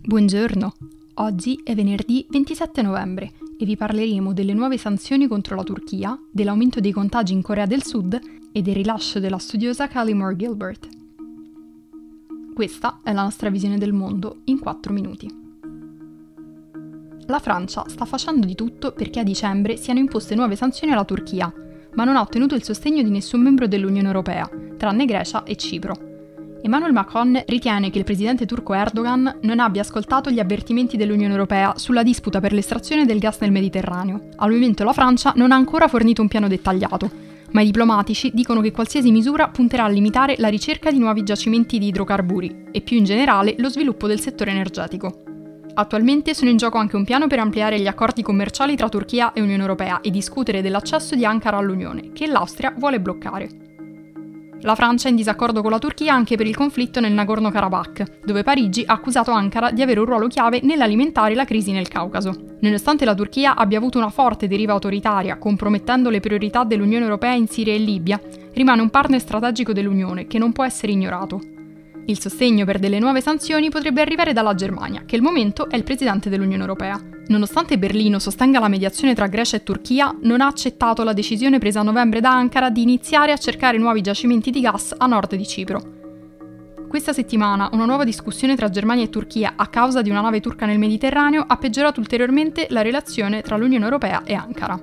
Buongiorno, oggi è venerdì 27 novembre e vi parleremo delle nuove sanzioni contro la Turchia, dell'aumento dei contagi in Corea del Sud e del rilascio della studiosa Moore Gilbert. Questa è la nostra visione del mondo in 4 minuti. La Francia sta facendo di tutto perché a dicembre siano imposte nuove sanzioni alla Turchia, ma non ha ottenuto il sostegno di nessun membro dell'Unione Europea, tranne Grecia e Cipro. Emmanuel Macron ritiene che il presidente turco Erdogan non abbia ascoltato gli avvertimenti dell'Unione Europea sulla disputa per l'estrazione del gas nel Mediterraneo. Al momento la Francia non ha ancora fornito un piano dettagliato, ma i diplomatici dicono che qualsiasi misura punterà a limitare la ricerca di nuovi giacimenti di idrocarburi e più in generale lo sviluppo del settore energetico. Attualmente sono in gioco anche un piano per ampliare gli accordi commerciali tra Turchia e Unione Europea e discutere dell'accesso di Ankara all'Unione, che l'Austria vuole bloccare. La Francia è in disaccordo con la Turchia anche per il conflitto nel Nagorno-Karabakh, dove Parigi ha accusato Ankara di avere un ruolo chiave nell'alimentare la crisi nel Caucaso. Nonostante la Turchia abbia avuto una forte deriva autoritaria, compromettendo le priorità dell'Unione Europea in Siria e Libia, rimane un partner strategico dell'Unione che non può essere ignorato. Il sostegno per delle nuove sanzioni potrebbe arrivare dalla Germania, che al momento è il presidente dell'Unione Europea. Nonostante Berlino sostenga la mediazione tra Grecia e Turchia, non ha accettato la decisione presa a novembre da Ankara di iniziare a cercare nuovi giacimenti di gas a nord di Cipro. Questa settimana una nuova discussione tra Germania e Turchia a causa di una nave turca nel Mediterraneo ha peggiorato ulteriormente la relazione tra l'Unione Europea e Ankara.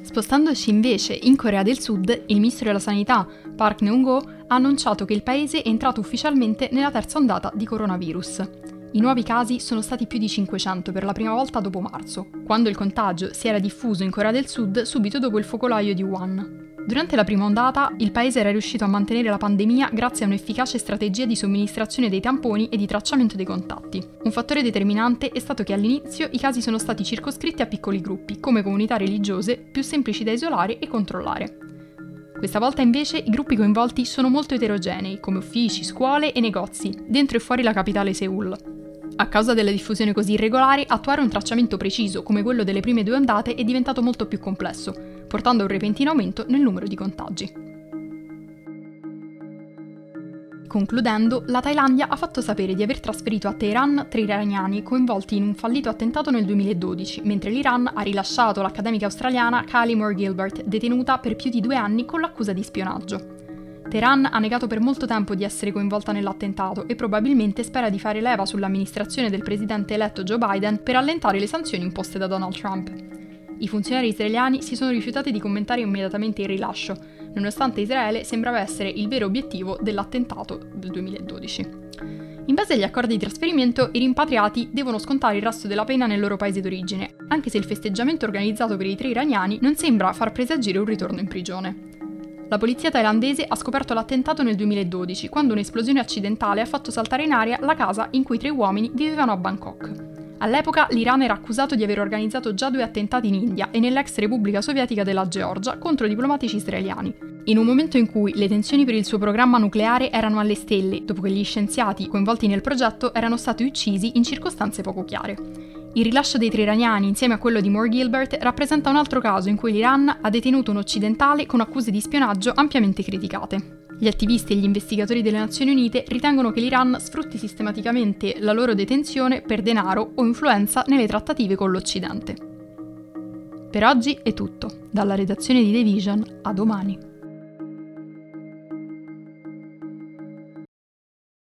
Spostandoci invece in Corea del Sud, il ministro della Sanità, Park Neung-go, ha annunciato che il paese è entrato ufficialmente nella terza ondata di coronavirus. I nuovi casi sono stati più di 500 per la prima volta dopo marzo, quando il contagio si era diffuso in Corea del Sud subito dopo il focolaio di Wuhan. Durante la prima ondata, il paese era riuscito a mantenere la pandemia grazie a un'efficace strategia di somministrazione dei tamponi e di tracciamento dei contatti. Un fattore determinante è stato che all'inizio i casi sono stati circoscritti a piccoli gruppi, come comunità religiose, più semplici da isolare e controllare. Questa volta invece i gruppi coinvolti sono molto eterogenei, come uffici, scuole e negozi, dentro e fuori la capitale Seoul. A causa della diffusione così irregolare, attuare un tracciamento preciso come quello delle prime due ondate è diventato molto più complesso, portando a un repentino aumento nel numero di contagi. Concludendo, la Thailandia ha fatto sapere di aver trasferito a Teheran tre iraniani coinvolti in un fallito attentato nel 2012, mentre l'Iran ha rilasciato l'accademica australiana Moore Gilbert, detenuta per più di due anni con l'accusa di spionaggio. Teheran ha negato per molto tempo di essere coinvolta nell'attentato e probabilmente spera di fare leva sull'amministrazione del presidente eletto Joe Biden per allentare le sanzioni imposte da Donald Trump. I funzionari israeliani si sono rifiutati di commentare immediatamente il rilascio, nonostante Israele sembrava essere il vero obiettivo dell'attentato del 2012. In base agli accordi di trasferimento, i rimpatriati devono scontare il resto della pena nel loro paese d'origine, anche se il festeggiamento organizzato per i tre iraniani non sembra far presagire un ritorno in prigione. La polizia thailandese ha scoperto l'attentato nel 2012, quando un'esplosione accidentale ha fatto saltare in aria la casa in cui tre uomini vivevano a Bangkok. All'epoca l'Iran era accusato di aver organizzato già due attentati in India e nell'ex Repubblica Sovietica della Georgia contro diplomatici israeliani. In un momento in cui le tensioni per il suo programma nucleare erano alle stelle, dopo che gli scienziati coinvolti nel progetto erano stati uccisi in circostanze poco chiare. Il rilascio dei tre iraniani insieme a quello di Moore Gilbert rappresenta un altro caso in cui l'Iran ha detenuto un occidentale con accuse di spionaggio ampiamente criticate. Gli attivisti e gli investigatori delle Nazioni Unite ritengono che l'Iran sfrutti sistematicamente la loro detenzione per denaro o influenza nelle trattative con l'Occidente. Per oggi è tutto, dalla redazione di The Vision a domani.